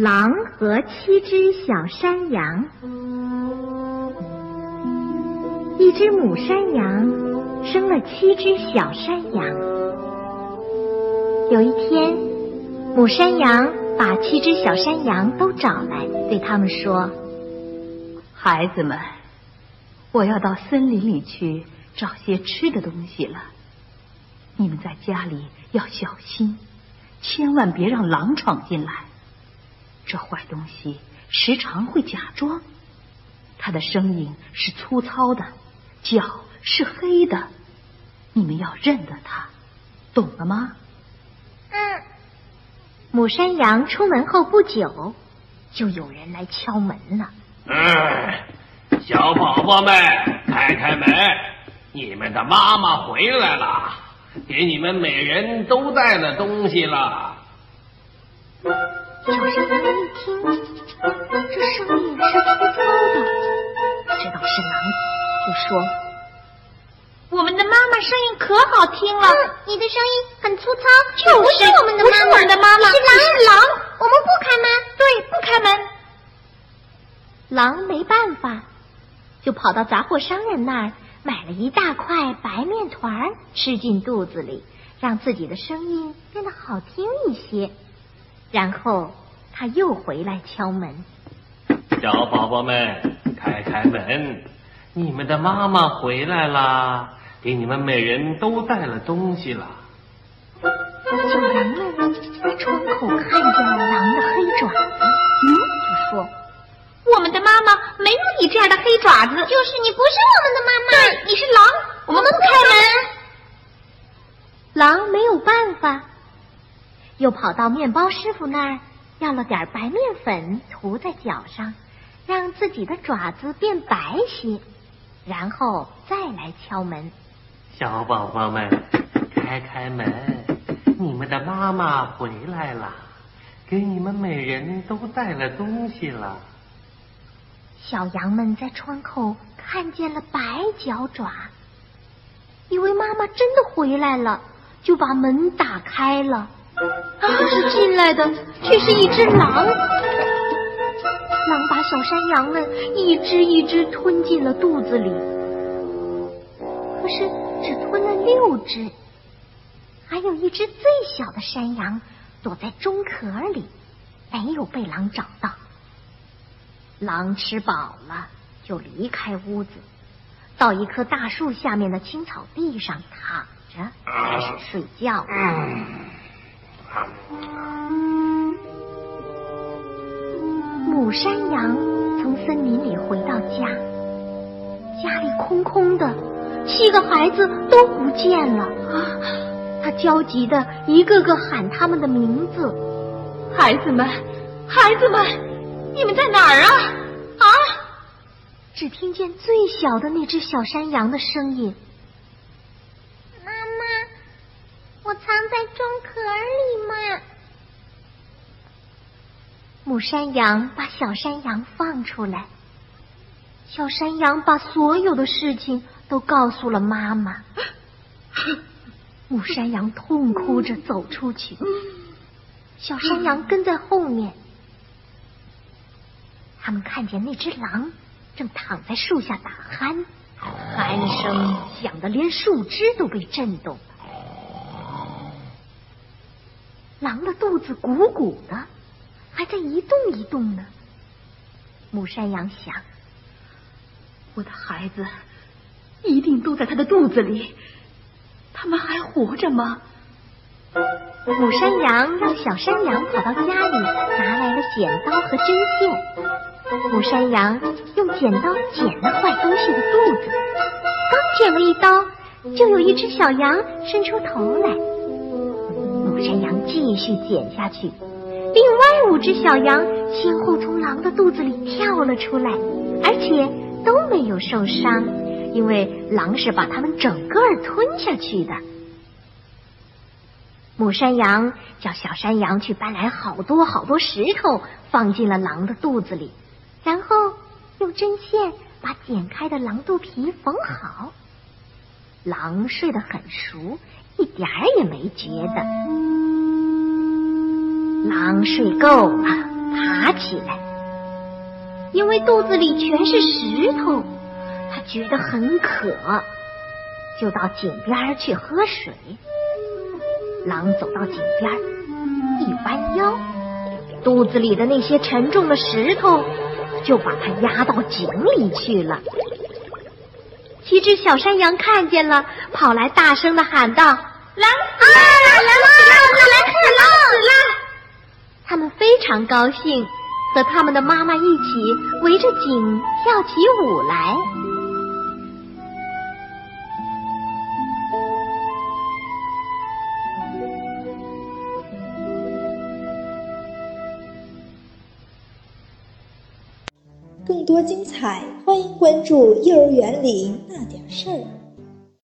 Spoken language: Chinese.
狼和七只小山羊。一只母山羊生了七只小山羊。有一天，母山羊把七只小山羊都找来，对他们说：“孩子们，我要到森林里去找些吃的东西了。你们在家里要小心，千万别让狼闯进来。”这坏东西时常会假装，它的声音是粗糙的，脚是黑的，你们要认得它，懂了吗？嗯。母山羊出门后不久，就有人来敲门了。嗯，小宝宝们，开开门，你们的妈妈回来了，给你们每人都带了东西了。小山羊一听，这声音是粗糙的，知道是狼，就说：“我们的妈妈声音可好听了。你的声音很粗糙，就不是我们的妈妈，是我们的妈妈，是狼，是狼。我们不开门，对，不开门。狼没办法，就跑到杂货商人那儿买了一大块白面团，吃进肚子里，让自己的声音变得好听一些。然后。他又回来敲门，小宝宝们，开开门！你们的妈妈回来啦，给你们每人都带了东西了。小羊们在窗口看见了狼的黑爪子，嗯，就说：“我们的妈妈没有你这样的黑爪子，就是你不是我们的妈妈，对，你是狼，我们不开门。”狼没有办法，又跑到面包师傅那儿。要了点白面粉涂在脚上，让自己的爪子变白些，然后再来敲门。小宝宝们，开开门！你们的妈妈回来了，给你们每人都带了东西了。小羊们在窗口看见了白脚爪，以为妈妈真的回来了，就把门打开了。可是进来的却是一只狼，狼把小山羊们一只一只吞进了肚子里，可是只吞了六只，还有一只最小的山羊躲在钟壳里，没有被狼找到。狼吃饱了就离开屋子，到一棵大树下面的青草地上躺着，开始睡觉。母山羊从森林里回到家，家里空空的，七个孩子都不见了。他焦急的一个个喊他们的名字：“孩子们，孩子们，你们在哪儿啊？啊！”只听见最小的那只小山羊的声音。妈妈我藏在钟壳里嘛。母山羊把小山羊放出来，小山羊把所有的事情都告诉了妈妈。母山羊痛哭着走出去，小山羊跟在后面。他们看见那只狼正躺在树下打鼾，鼾声响得连树枝都被震动。狼的肚子鼓鼓的，还在一动一动呢。母山羊想：我的孩子一定都在他的肚子里，他们还活着吗？母山羊让小山羊跑到家里，拿来了剪刀和针线。母山羊用剪刀剪了坏东西的肚子，刚剪了一刀，就有一只小羊伸出头来。母山羊继续剪下去，另外五只小羊先后从狼的肚子里跳了出来，而且都没有受伤，因为狼是把它们整个吞下去的。母山羊叫小山羊去搬来好多好多石头，放进了狼的肚子里，然后用针线把剪开的狼肚皮缝好。狼睡得很熟，一点儿也没觉得。狼睡够了，爬起来。因为肚子里全是石头，他觉得很渴，就到井边去喝水。狼走到井边，一弯腰，肚子里的那些沉重的石头就把他压到井里去了。几只小山羊看见了，跑来大声的喊道：“狼死了！狼死了！狼死了！死了！”他们非常高兴，和他们的妈妈一起围着井跳起舞来。更多精彩，欢迎关注《幼儿园里那点事儿》。